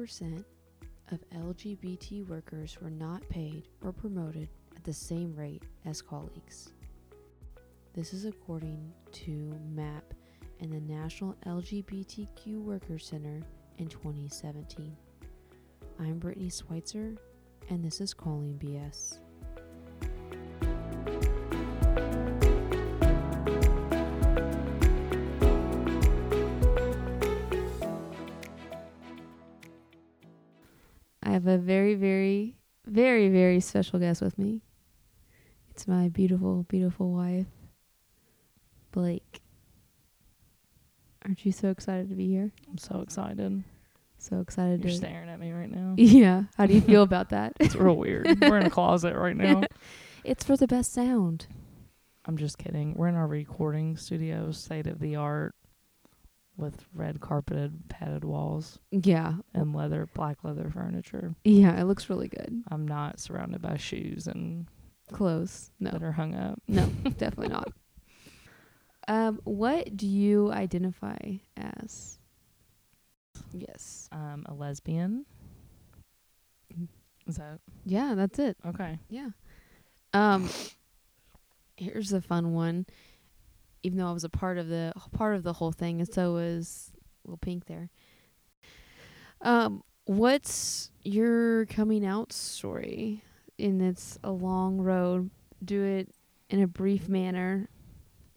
50% of LGBT workers were not paid or promoted at the same rate as colleagues. This is according to MAP and the National LGBTQ Workers Center in 2017. I'm Brittany Schweitzer, and this is Calling BS. A very, very, very, very special guest with me. It's my beautiful, beautiful wife, Blake. Aren't you so excited to be here? I'm so excited. So excited You're to. staring at me right now. Yeah. How do you feel about that? It's real weird. We're in a closet right now. It's for the best sound. I'm just kidding. We're in our recording studio, state of the art, with red carpeted padded walls Yeah. and leather, black leather furniture. Yeah, it looks really good. I'm not surrounded by shoes and clothes No. that are hung up. No, definitely not. Um, what do you identify as? Yes. Um, a lesbian. Is that Yeah, that's it. okay? Yeah. Um here's a fun one. Even though I was a part of the part of the whole thing, and so was little pink there. Um, what's your coming out story? And it's a long road. Do it in a brief manner,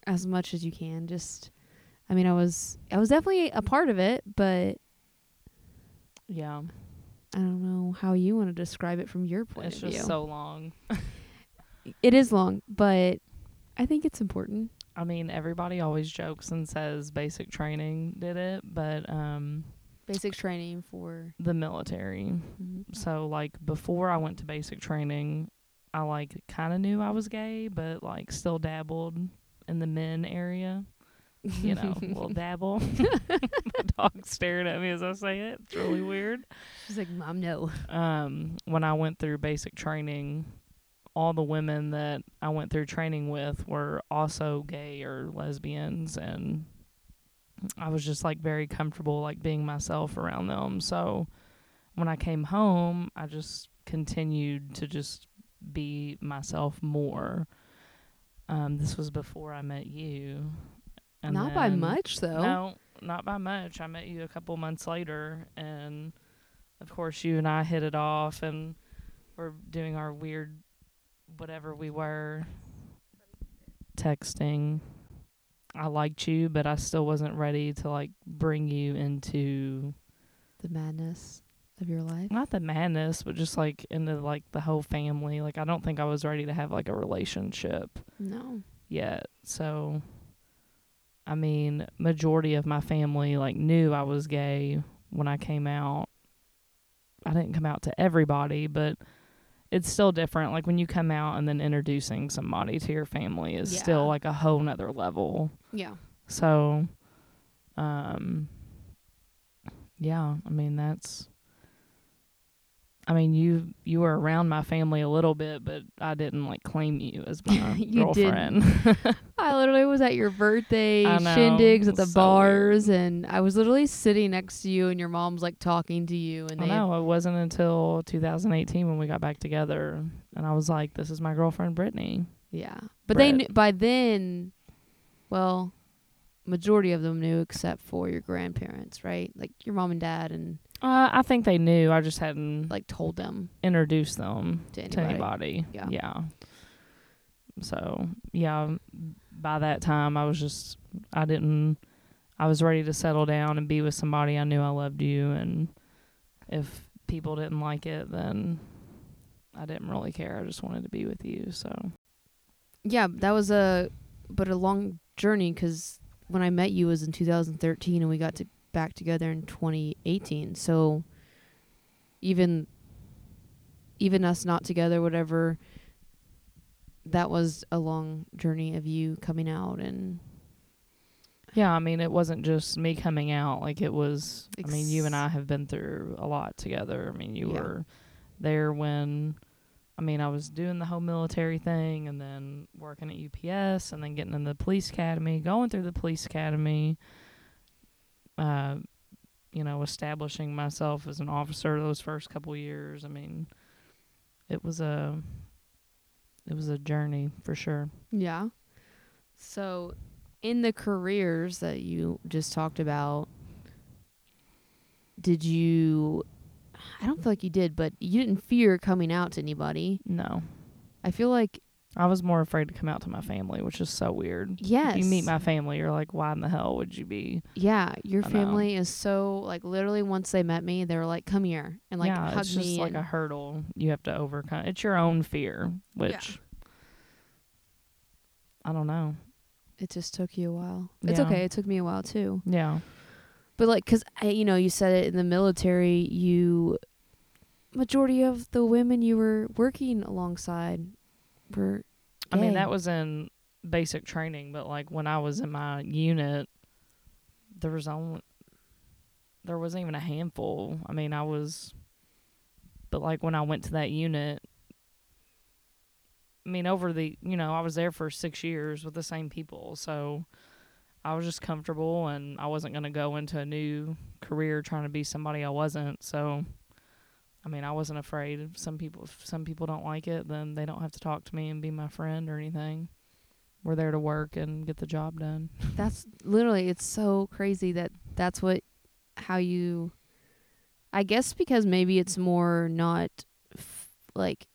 as much as you can. Just, I mean, I was I was definitely a part of it, but Yeah. I don't know how you want to describe it from your point It's of just view. so long. It is long, but I think it's important. I mean, everybody always jokes and says basic training did it, but um Basic training for the military. So like before I went to basic training, I like kind of knew I was gay, but like still dabbled in the men area. You know, little dabble. the dog staring at me as I say it. It's really weird. She's like, Mom, no. Um, when I went through basic training, all the women that I went through training with were also gay or lesbians and I was just like very comfortable like being myself around them. So when I came home, I just continued to just be myself more. Um, this was before I met you. And Not by much, though. No, not by much. I met you a couple months later, and of course, you and I hit it off, and we're doing our weird, whatever we were, texting. I liked you, but I still wasn't ready to like bring you into The madness of your life. not the madness, but just like into like the whole family. Like I don't think I was ready to have like a relationship No. yet. So I mean, majority of my family like knew I was gay when I came out. I didn't come out to everybody, but it's still different. Like when you come out and then introducing somebody to your family is Yeah. still like a whole nother level. Yeah. So um yeah, I mean that's I mean you you were around my family a little bit, but I didn't like claim you as my You girlfriend. I literally was at your birthday know, shindigs at the so bars, and I was literally sitting next to you, and your mom's like talking to you, and I know it wasn't until 2018 when we got back together, and I was like, "This is my girlfriend, Brittany." Yeah, but they knew by then. Well, majority of them knew except for your grandparents, right? Like your mom and dad, and Uh, I think they knew. I just hadn't like told them introduced them to to anybody. anybody. Yeah. yeah. So yeah, by that time I was just I didn't. I was ready to settle down and be with somebody. I knew I loved you, and if people didn't like it, then I didn't really care. I just wanted to be with you. So Yeah, that was a but a long journey because when I met you was in 2013 and we got to back together in 2018. So even even us not together, whatever, that was a long journey of you coming out and Yeah, I mean, it wasn't just me coming out. Like it was. I mean, you and I have been through a lot together. I mean, you Yeah. were there when. I mean, I was doing the whole military thing, and then working at UPS, and then getting in the police academy, going through the police academy. Uh, you know, establishing myself as an officer those first couple years. I mean, it was a it was a journey for sure. Yeah. So, in the careers that you just talked about, did you? I don't feel like you did, but you didn't fear coming out to anybody. No. I feel like I was more afraid to come out to my family, which is so weird. yes, You meet my family, you're like, why in the hell would you be? yeah. Your family is so like literally. Once they met me, they were like, "Come here," and like yeah, hug it's just me. like a hurdle you have to overcome. It's your own fear, which I don't know. it just took you a while. It's okay. It took me a while too. Yeah. But like, cause you know, you said it in the military. You majority of the women you were working alongside were. I mean, that was in basic training, but like when I was in my unit, there was only there wasn't even a handful. I mean, I was, but like when I went to that unit, I mean, over the you know I was there for six years with the same people, so I was just comfortable, and I wasn't gonna go into a new career trying to be somebody I wasn't. So. I mean, I wasn't afraid. If some people, if some people don't like it, then they don't have to talk to me and be my friend or anything. We're there to work and get the job done. That's literally. It's so crazy that that's what how you. I guess because maybe it's more not f- like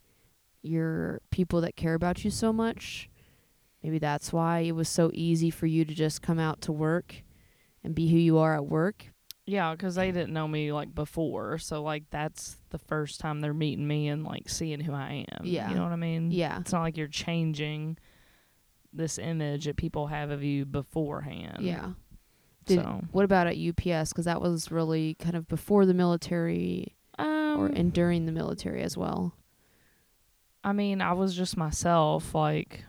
your people that care about you so much. Maybe that's why it was so easy for you to just come out to work and be who you are at work. Yeah, 'cause they didn't know me like before, so like that's the first time they're meeting me and like seeing who I am. Yeah. you know what I mean. Yeah. it's not like you're changing this image that people have of you beforehand. Yeah. Did, so, What about at UPS? Because that was really kind of before the military um, or and during the military as well. I mean, I was just myself. Like,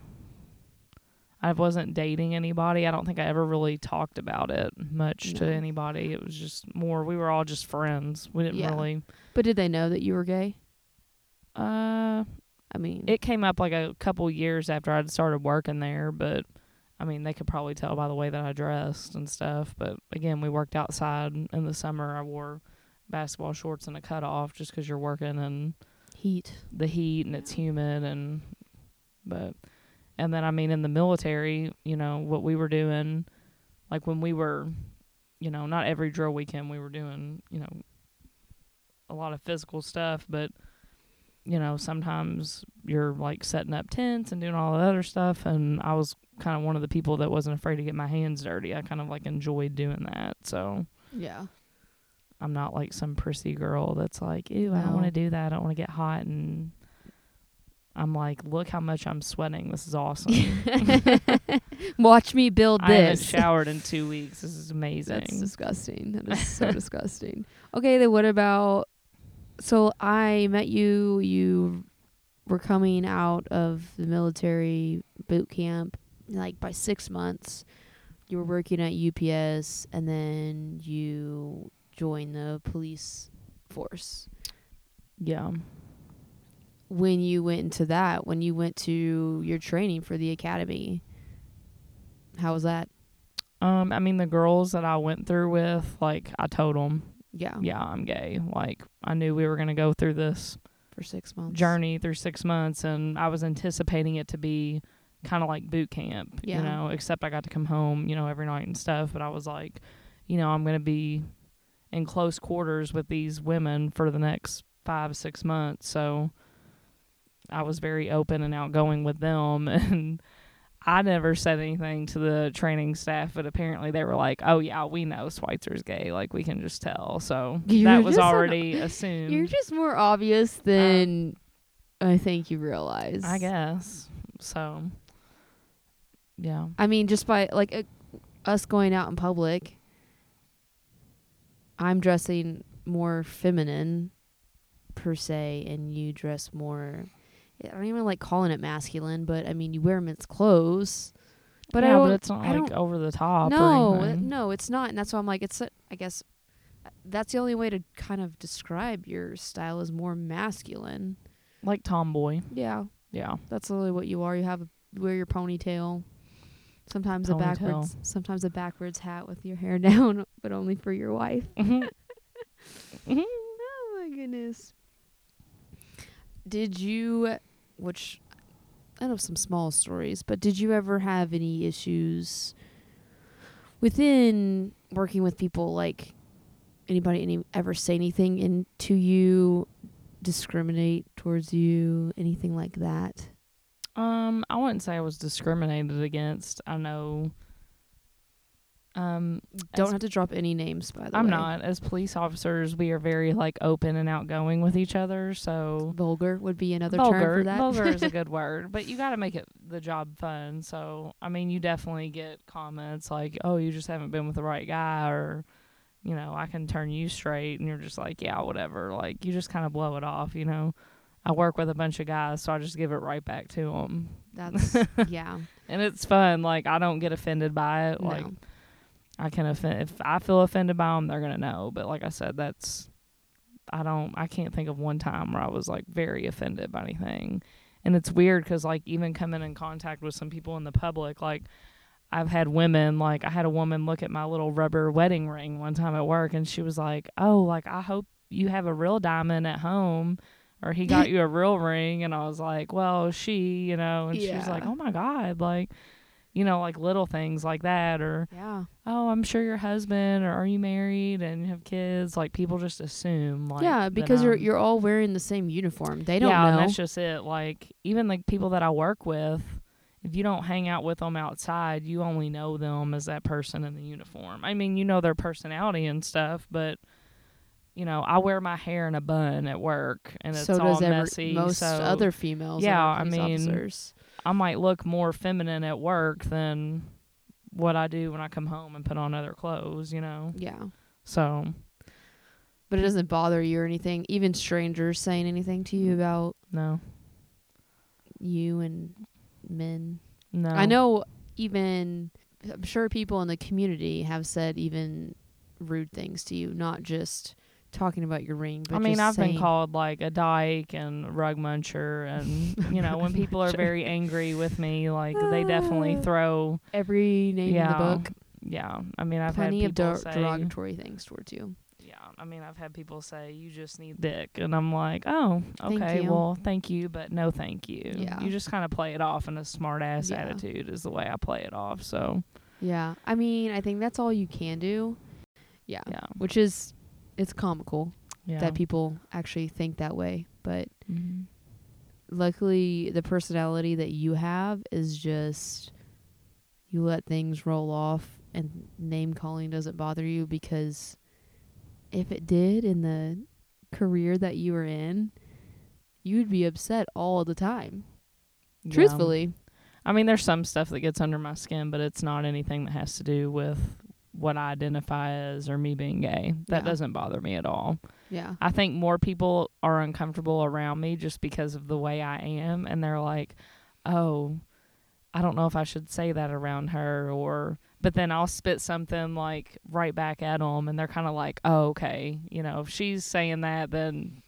I wasn't dating anybody. I don't think I ever really talked about it much to anybody. It was just more, we were all just friends. We didn't Yeah. really. But did they know that you were gay? Uh, I mean, it came up like a couple years after I'd started working there, but I mean, they could probably tell by the way that I dressed and stuff. But again, we worked outside in the summer. I wore basketball shorts and a cutoff just because you're working and heat. the heat and it's humid and but and then I mean in the military, you know, what we were doing like when we were you know, not every drill weekend we were doing, you know, a lot of physical stuff, but you know, sometimes you're like setting up tents and doing all the other stuff and I was kind of one of the people that wasn't afraid to get my hands dirty. I kind of like enjoyed doing that. So Yeah. I'm not like some prissy girl that's like, ew, I don't want to do that. I don't want to get hot. And I'm like, look how much I'm sweating. This is awesome. Watch me build this. I haven't showered in two weeks. This is amazing. That's disgusting. That is so disgusting. Okay, then what about? So I met you. You were coming out of the military boot camp, like by six months. You were working at UPS, and then you joined the police force. yeah. When you went into that, when you went to your training for the academy, how was that? Um, I mean, the girls that I went through with, like, I told them, Yeah, yeah, I'm gay. Like, I knew we were going to go through this for six months. journey through six months, and I was anticipating it to be kind of like boot camp, Yeah. you know, except I got to come home, you know, every night and stuff. But I was like, you know, I'm going to be in close quarters with these women for the next five, six months. So I was very open and outgoing with them. And I never said anything to the training staff, but apparently they were like, oh, yeah, we know Schweitzer's gay. Like, we can just tell. So You're that was just an- already assumed. You're just more obvious than I think you realize. I guess. So, yeah. I mean, just by like uh, us going out in public, I'm dressing more feminine per se, and you dress more. I don't even like calling it masculine, but I mean, you wear men's clothes. But yeah, I don't. but it's not I like over the top. no, or no, it's not, and that's why I'm like, it's. A, I guess uh, that's the only way to kind of describe your style is more masculine. like tomboy. Yeah, Yeah, that's literally what you are. You have a, you wear your ponytail. Sometimes a backwards, sometimes a backwards hat with your hair down, but only for your wife. oh my goodness. Did you, which I know some small stories, but did you ever have any issues within working with people? Like anybody any ever say anything in to you, discriminate towards you, anything like that? Um, I wouldn't say I was discriminated against. I know. Um, Don't have to drop any names, by the way. I'm way. not. As police officers, we are very like open and outgoing with each other. So Vulgar would be another vulgar, term for that. vulgar is a good word, but you got to make it the job fun. So I mean, you definitely get comments like, "Oh, you just haven't been with the right guy," or you know, I can turn you straight, and you're just like, "Yeah, whatever." Like you just kind of blow it off, you know. I work with a bunch of guys, so I just give it right back to them, That's yeah. and it's fun. Like I don't get offended by it. Like no. I can offend if I feel offended by them, they're gonna know. But like I said, that's I don't I can't think of one time where I was like very offended by anything. And it's weird because like even coming in contact with some people in the public, like I've had women like I had a woman look at my little rubber wedding ring one time at work, and she was like, "Oh, like I hope you have a real diamond at home." Or he got you a real ring, and I was like, "Well, she, you know," and she was like, "Oh my god!" Like, you know, like little things like that, or Yeah. oh, I'm sure your husband or are you married and you have kids? Like people just assume like yeah, because you're you're all wearing the same uniform. They don't yeah, know. that's just it. Like even like people that I work with, if you don't hang out with them outside, you only know them as that person in the uniform. I mean, you know their personality and stuff, but you know, I wear my hair in a bun at work and it's so all does every, messy. most so other females. Yeah, are I mean, officers. I might look more feminine at work than what I do when I come home and put on other clothes, you know. Yeah, So but it doesn't bother you or anything. Even strangers saying anything to you about no. you and men. No. I know. Even I'm sure people in the community have said even rude things to you, not just talking about your ring. But I mean, I've saying, been called like a dyke and rug muncher, and you know, when people are very angry with me, like they definitely ah. throw. every name yeah, in the book. Yeah, I mean, I've Plenty had of der- say, derogatory things towards you. yeah, I mean, I've had people say, "You just need dick," and I'm like, "Oh, okay, you. well, thank you, but no, thank you." Yeah. you just kind of play it off in a smart ass Yeah. attitude is the way I play it off. So Yeah, I mean, I think that's all you can do. Yeah, yeah, which is it's comical yeah. that people actually think that way, but Mhm. luckily the personality that you have is just you let things roll off and name calling doesn't bother you because if it did in the career that you were in, you'd be upset all the time. Yeah. Truthfully. I mean, there's some stuff that gets under my skin, but it's not anything that has to do with what I identify as or me being gay. That Yeah. doesn't bother me at all. Yeah. I think more people are uncomfortable around me just because of the way I am, and they're like, "Oh, I don't know if I should say that around her," or but then I'll spit something like right back at them, and they're kind of like, "Oh, okay, you know, if she's saying that, then."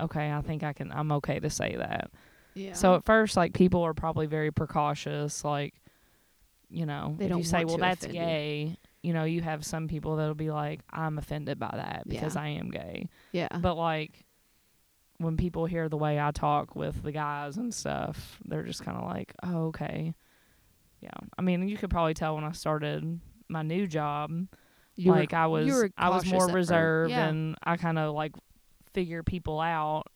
Okay, I think I can. I'm okay to say that. Yeah. So at first, like people are probably very precautious. Like, you know, They if don't you say, "Well, that's offend you. gay," you know, you have some people that'll be like, "I'm offended by that because Yeah. I am gay." yeah. But like, when people hear the way I talk with the guys and stuff, they're just kind of like, "Oh, okay." Yeah, I mean, you could probably tell when I started my new job, You were- like I was, I was more reserved, Yeah. and I kind of like figure people out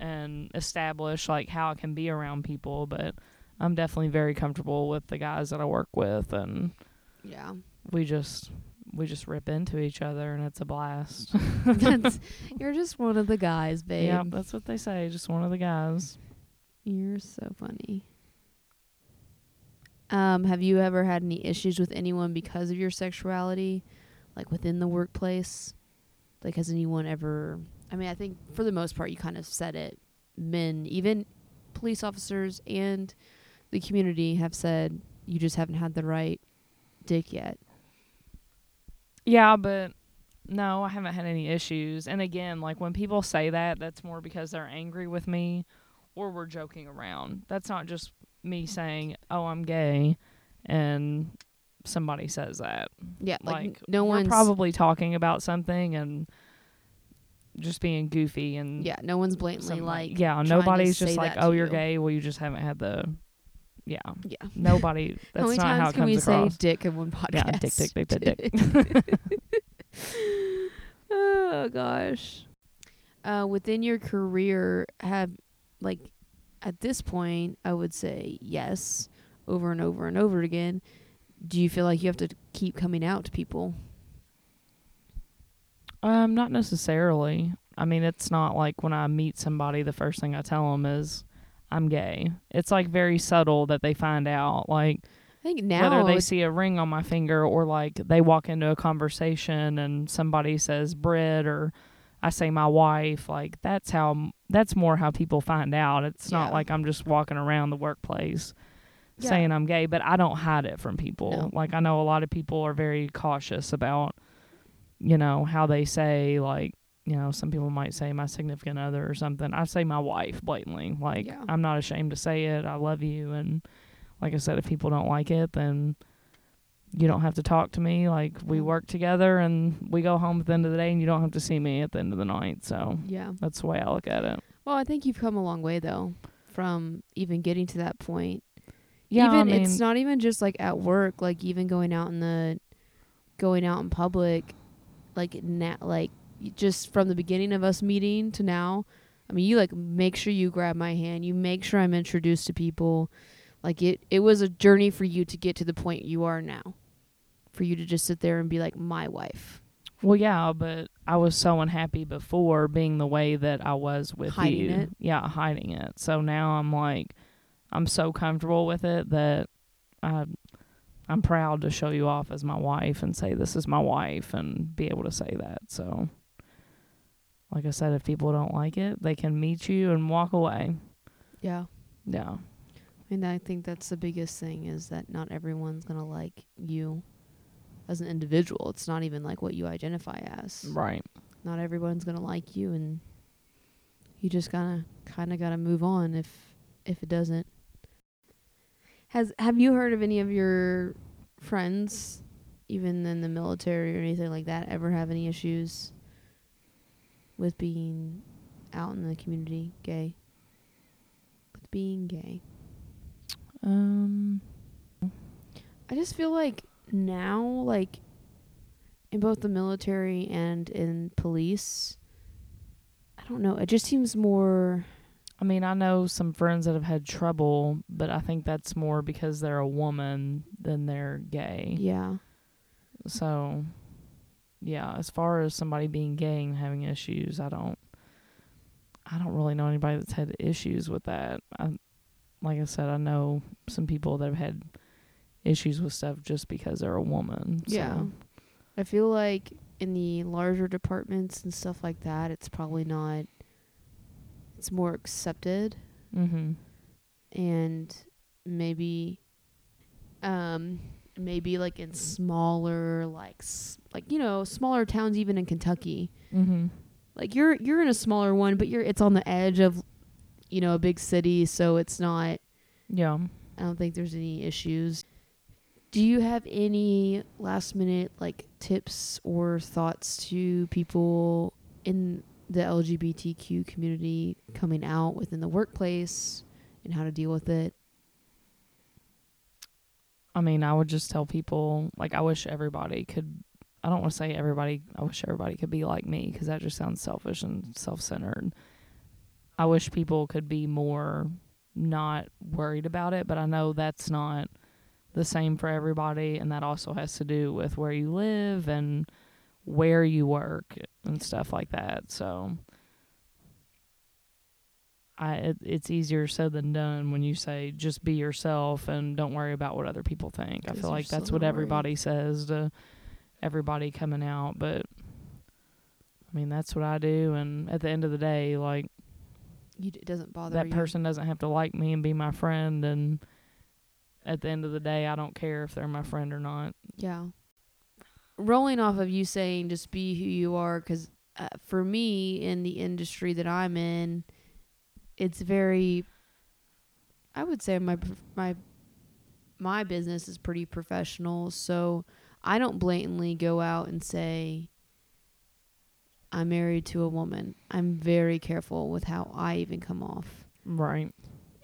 and establish like how I can be around people. But I'm definitely very comfortable with the guys that I work with, and yeah. we just we just rip into each other, and it's a blast. That's, you're just one of the guys, babe. yeah, that's what they say. Just one of the guys. You're so funny. Um, have you ever had any issues with anyone because of your sexuality, like within the workplace? Like, has anyone ever? I mean, I think for the most part, you kind of said it. Men, even police officers and the community, have said you just haven't had the right dick yet. Yeah, but no, I haven't had any issues. And again, like when people say that, that's more because they're angry with me or we're joking around. That's not just me saying, "Oh, I'm gay." And somebody says that. Yeah, like, Like, no we're one's probably talking about something and just being goofy and yeah, no one's blatantly like yeah, nobody's just like, oh, to you're gay. Well, you just haven't had the yeah. yeah. Nobody. That's how many not times how it can comes we across. say dick in one podcast? Yeah, dick, dick, dick, dick, dick. oh gosh. Uh, within your career, have like at this point, I would say yes, over and over and over again. Do you feel like you have to keep coming out to people? Um, not necessarily. I mean, it's not like when I meet somebody, the first thing I tell them is I'm gay. It's like very subtle that they find out. Like I think now whether they see a ring on my finger or like they walk into a conversation and somebody says Brit or I say my wife, like that's how that's more how people find out. It's Yeah. not like I'm just walking around the workplace Yeah. saying I'm gay, but I don't hide it from people. No. Like I know a lot of people are very cautious about you know how they say like you know some people might say my significant other or something. I say my wife blatantly. Like Yeah. I'm not ashamed to say it. I love you and like I said if people don't like it then you don't have to talk to me. Like we mm-hmm. work together and we go home at the end of the day and you don't have to see me at the end of the night. So yeah. that's the way I look at it. Well, I think you've come a long way though from even getting to that point. Yeah, even I mean, it's not even just like at work, like even going out in the going out in public, like now, like just from the beginning of us meeting to now. I mean, you like make sure you grab my hand. You make sure I'm introduced to people. Like it, it was a journey for you to get to the point you are now. For you to just sit there and be like my wife, Well, yeah, but I was so unhappy before being the way that I was with Hiding you. it? Yeah, hiding it. So now I'm like, I'm so comfortable with it that I, I'm proud to show you off as my wife and say this is my wife and be able to say that. So, like I said, if people don't like it, they can meet you and walk away. yeah. Yeah. And I think that's the biggest thing is that not everyone's gonna like you as an individual. It's not even like what you identify as. Right. Not everyone's gonna like you, and you just gotta kind of gotta move on if if it doesn't. Has Have you heard of any of your friends, even in the military or anything like that, ever have any issues with being out in the community, gay? With being gay. Um. I just feel like now, like in both the military and in police, I don't know. It just seems more. I mean, I know some friends that have had trouble, but I think that's more because they're a woman than they're gay. Yeah, So, yeah, as far as somebody being gay and having issues, I don't, I don't really know anybody that's had issues with that. I, like I said, I know some people that have had issues with stuff just because they're a woman. So. yeah. I feel like in the larger departments and stuff like that, it's probably not. It's more accepted, Mm-hmm. and maybe, um, maybe like in smaller, like s- like you know, smaller towns, even in Kentucky. Mm-hmm. like you're you're in a smaller one, but you're it's on the edge of you know a big city, so it's not. Yeah. I don't think there's any issues. Do you have any last minute like tips or thoughts to people in the LGBTQ community coming out within the workplace and how to deal with it? I mean, I would just tell people, like, I wish everybody could. I don't want to say everybody. I wish everybody could be like me because that just sounds selfish and self-centered. I wish people could be more not worried about it, but I know that's not the same for everybody, and that also has to do with where you live and where you work and stuff like that. So, I it, it's easier said than done when you say just be yourself and don't worry about what other people think. I feel like that's what everybody says to everybody coming out, but I mean that's what I do and at the end of the day like You, it doesn't bother that you. person doesn't have to like me and be my friend and at the end of the day I don't care if they're my friend or not. Yeah. Rolling off of you saying just be who you are, because uh, for me in the industry that I'm in, it's very. I would say my my my business is pretty professional, so I don't blatantly go out and say I'm married to a woman. I'm very careful with how I even come off. Right.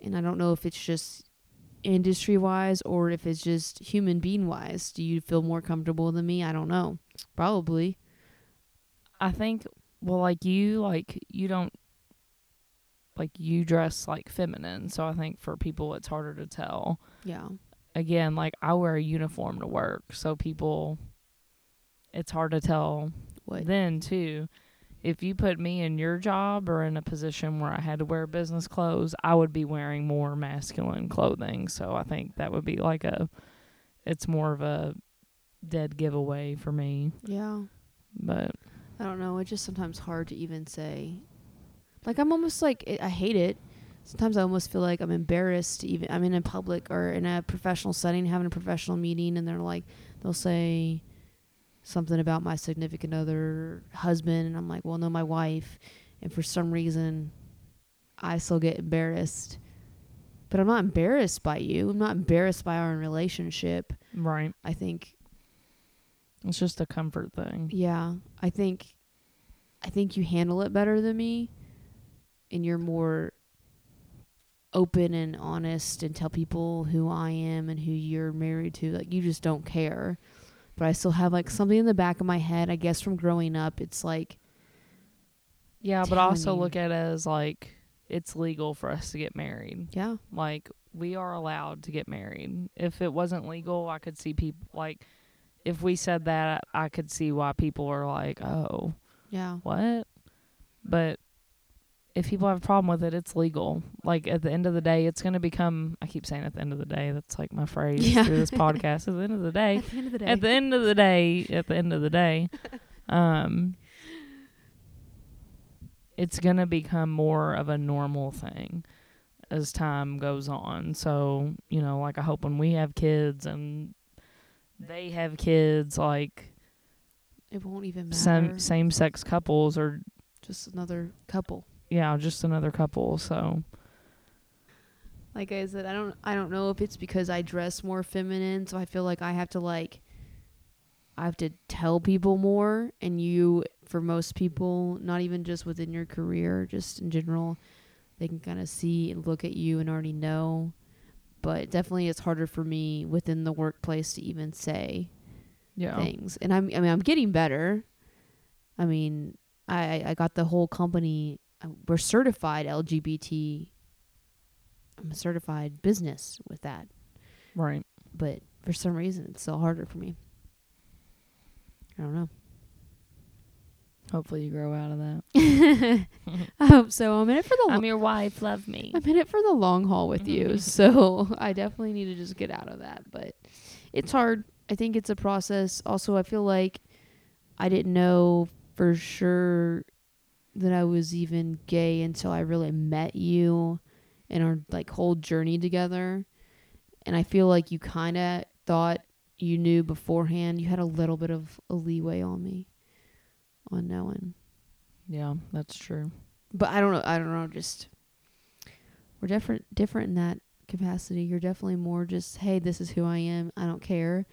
And I don't know if it's just industry wise or if it's just human being wise. Do you feel more comfortable than me? I don't know. Probably. I think well like you like you don't like you dress like feminine, so I think for people it's harder to tell. Yeah. Again, like I wear a uniform to work, so people it's hard to tell What? then too. If you put me in your job or in a position where I had to wear business clothes, I would be wearing more masculine clothing. So I think that would be like a it's more of a dead giveaway for me. Yeah. But I don't know. It's just sometimes hard to even say. Like I'm almost like I I hate it. Sometimes I almost feel like I'm embarrassed. Even I'm in a public or in a professional setting, having a professional meeting, and they're like, they'll say something about my significant other husband, and I'm like, well, no, my wife. And for some reason, I still get embarrassed. But I'm not embarrassed by you. I'm not embarrassed by our relationship. right. I think It's just a comfort thing. yeah, I think I think you handle it better than me and you're more open and honest and tell people who I am and who you're married to. Like you just don't care. But I still have like something in the back of my head, I guess from growing up, it's like Yeah, but also look at it as like it's legal for us to get married. yeah, Like we are allowed to get married. If it wasn't legal, I could see people like if we said that, I could see why people are like, "Oh, yeah. what?" But if people have a problem with it, it's legal. Like at the end of the day, it's going to become I keep saying at the end of the day, that's like my phrase Yeah. through this podcast. At the end of the day, At the end of the day. at the end of the day, at the end of the day, um, it's gonna become more of a normal thing as time goes on. So you know, like I hope when we have kids and they have kids, like it won't even matter. same same sex couples or Just another couple. Yeah, just another couple. So like I said, I don't I don't know if it's because I dress more feminine, so I feel like I have to like I have to tell people more and you for most people, not even just within your career, just in general, they can kind of see and look at you and already know. But definitely it's harder for me within the workplace to even say yeah, things. And I'm I mean I'm getting better. I mean, I I got the whole company Um, we're certified LGBT I'm um, a certified business with that. right. But for some reason it's still harder for me. I don't know. Hopefully you grow out of that. I hope so. I'm in it for the I'm your wife. Love me. I'm in it for the long haul with you. Mm-hmm. So I definitely need to just get out of that. But it's hard. I think it's a process. Also, I feel like I didn't know for sure that I was even gay until I really met you and our like whole journey together. And I feel like you kind of thought you knew beforehand. You had a little bit of a leeway on me on knowing Yeah, that's true. but I don't know. I don't know. Just we're different, different in that capacity. You're definitely more just, hey, this is who I am. I don't care.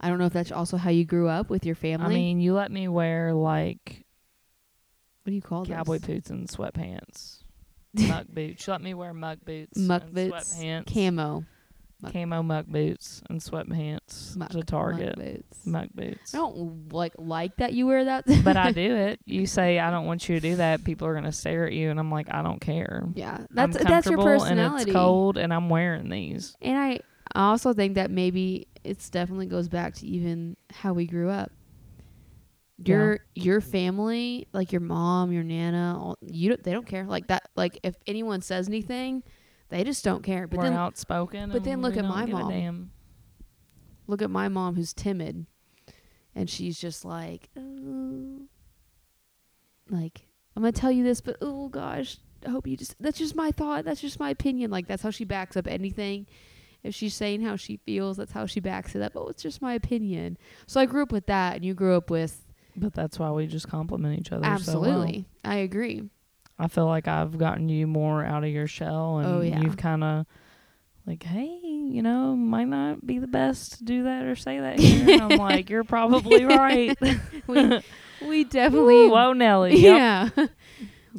I don't know if that's also how you grew up with your family. I mean, you let me wear like what do you call cowboy boots and sweatpants. Muck boots. Let me wear muck boots. Muck and boots, Sweatpants. Camo, muck- camo muck boots and sweatpants muck, to Target. muck boots. Muck boots. I don't like like that you wear that. but I do it. You say I don't want you to do that. People are gonna stare at you, and I'm like, I don't care. yeah, that's that's your personality. And it's cold, and I'm wearing these. And I I also think that maybe it's definitely goes back to even how we grew up. Your your family, like your mom, your nana, all, you don't, they don't care like that. Like if anyone says anything, they just don't care. But We're then outspoken. but then look at my mom. look at my mom who's timid, and she's just like, oh, like I'm gonna tell you this, but oh gosh, I hope you just that's just my thought, that's just my opinion. Like that's how she backs up anything. If she's saying how she feels, that's how she backs it up. Oh, it's just my opinion. So I grew up with that, and you grew up with But that's why we just complement each other. So well. absolutely. I agree. I feel like I've gotten you more out of your shell, and Oh, yeah. you've kind of like, hey, you know, might not be the best to do that or say that here. and I'm like, you're probably right. we, we definitely. Whoa, oh, Nelly. Yep. Yeah.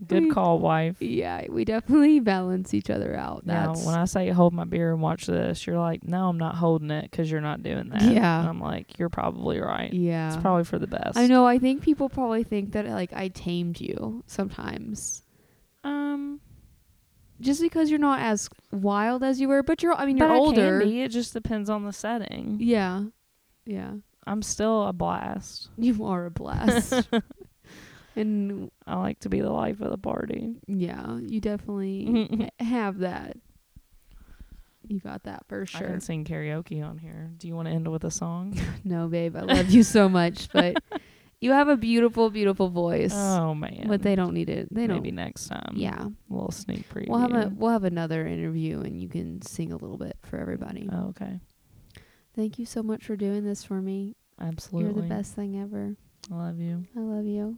Good we- call, wife. Yeah, we definitely balance each other out. Now, That's when I say hold my beer and watch this, you're like, no, I'm not holding it because you're not doing that. Yeah. And I'm like, you're probably right. yeah. It's probably for the best. I know. I think people probably think that like I tamed you sometimes, Um, just because you're not as wild as you were. But you're. I mean, you're older. It just depends on the setting. Yeah. Yeah. I'm still a blast. You are a blast. and I like to be the life of the party. yeah, you definitely have that. You got that for sure. I can sing karaoke on here. Do you want to end with a song? No, babe, I love you so much, but you have a beautiful, beautiful voice. oh man. but they don't need it. They maybe don't. Maybe next time. Yeah, A little sneak preview. we'll have a we'll have another interview, and you can sing a little bit for everybody. Oh, okay. Thank you so much for doing this for me. Absolutely. You're the best thing ever. I love you. I love you.